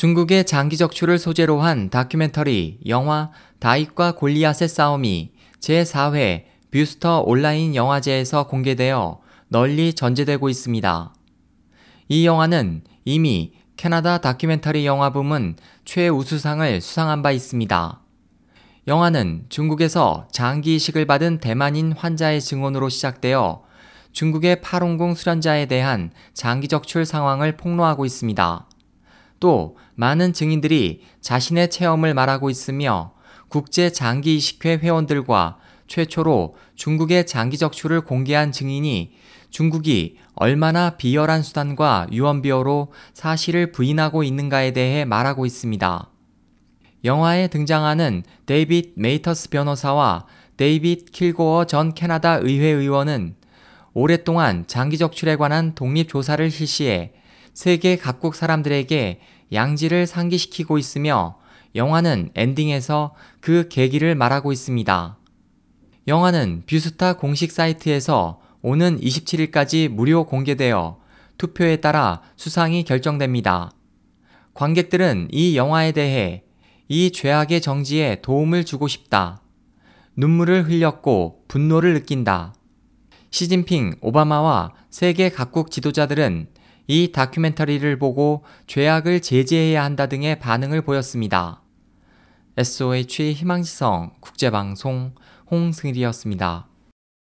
중국의 장기 적출을 소재로 한 다큐멘터리 영화 다윗과 골리앗의 싸움이 제4회 뷰스터 온라인 영화제에서 공개되어 널리 전재되고 있습니다. 이 영화는 이미 캐나다 다큐멘터리 영화 부문 최우수상을 수상한 바 있습니다. 영화는 중국에서 장기 이식을 받은 대만인 환자의 증언으로 시작되어 중국의 파룬궁 수련자에 대한 장기 적출 상황을 폭로하고 있습니다. 또 많은 증인들이 자신의 체험을 말하고 있으며 국제 장기 이식회 회원들과 최초로 중국의 장기 적출을 공개한 증인이 중국이 얼마나 비열한 수단과 유언비어로 사실을 부인하고 있는가에 대해 말하고 있습니다. 영화에 등장하는 데이빗 메이터스 변호사와 데이빗 킬고어 전 캐나다 의회 의원은 오랫동안 장기 적출에 관한 독립 조사를 실시해 세계 각국 사람들에게 양지를 상기시키고 있으며 영화는 엔딩에서 그 계기를 말하고 있습니다. 영화는 뷰스터 공식 사이트에서 오는 27일까지 무료 공개되어 투표에 따라 수상이 결정됩니다. 관객들은 이 영화에 대해 이 죄악의 정지에 도움을 주고 싶다. 눈물을 흘렸고 분노를 느낀다. 시진핑, 오바마와 세계 각국 지도자들은 이 다큐멘터리를 보고 죄악을 제재해야 한다 등의 반응을 보였습니다. SOH 희망지성 국제방송 홍승일이었습니다.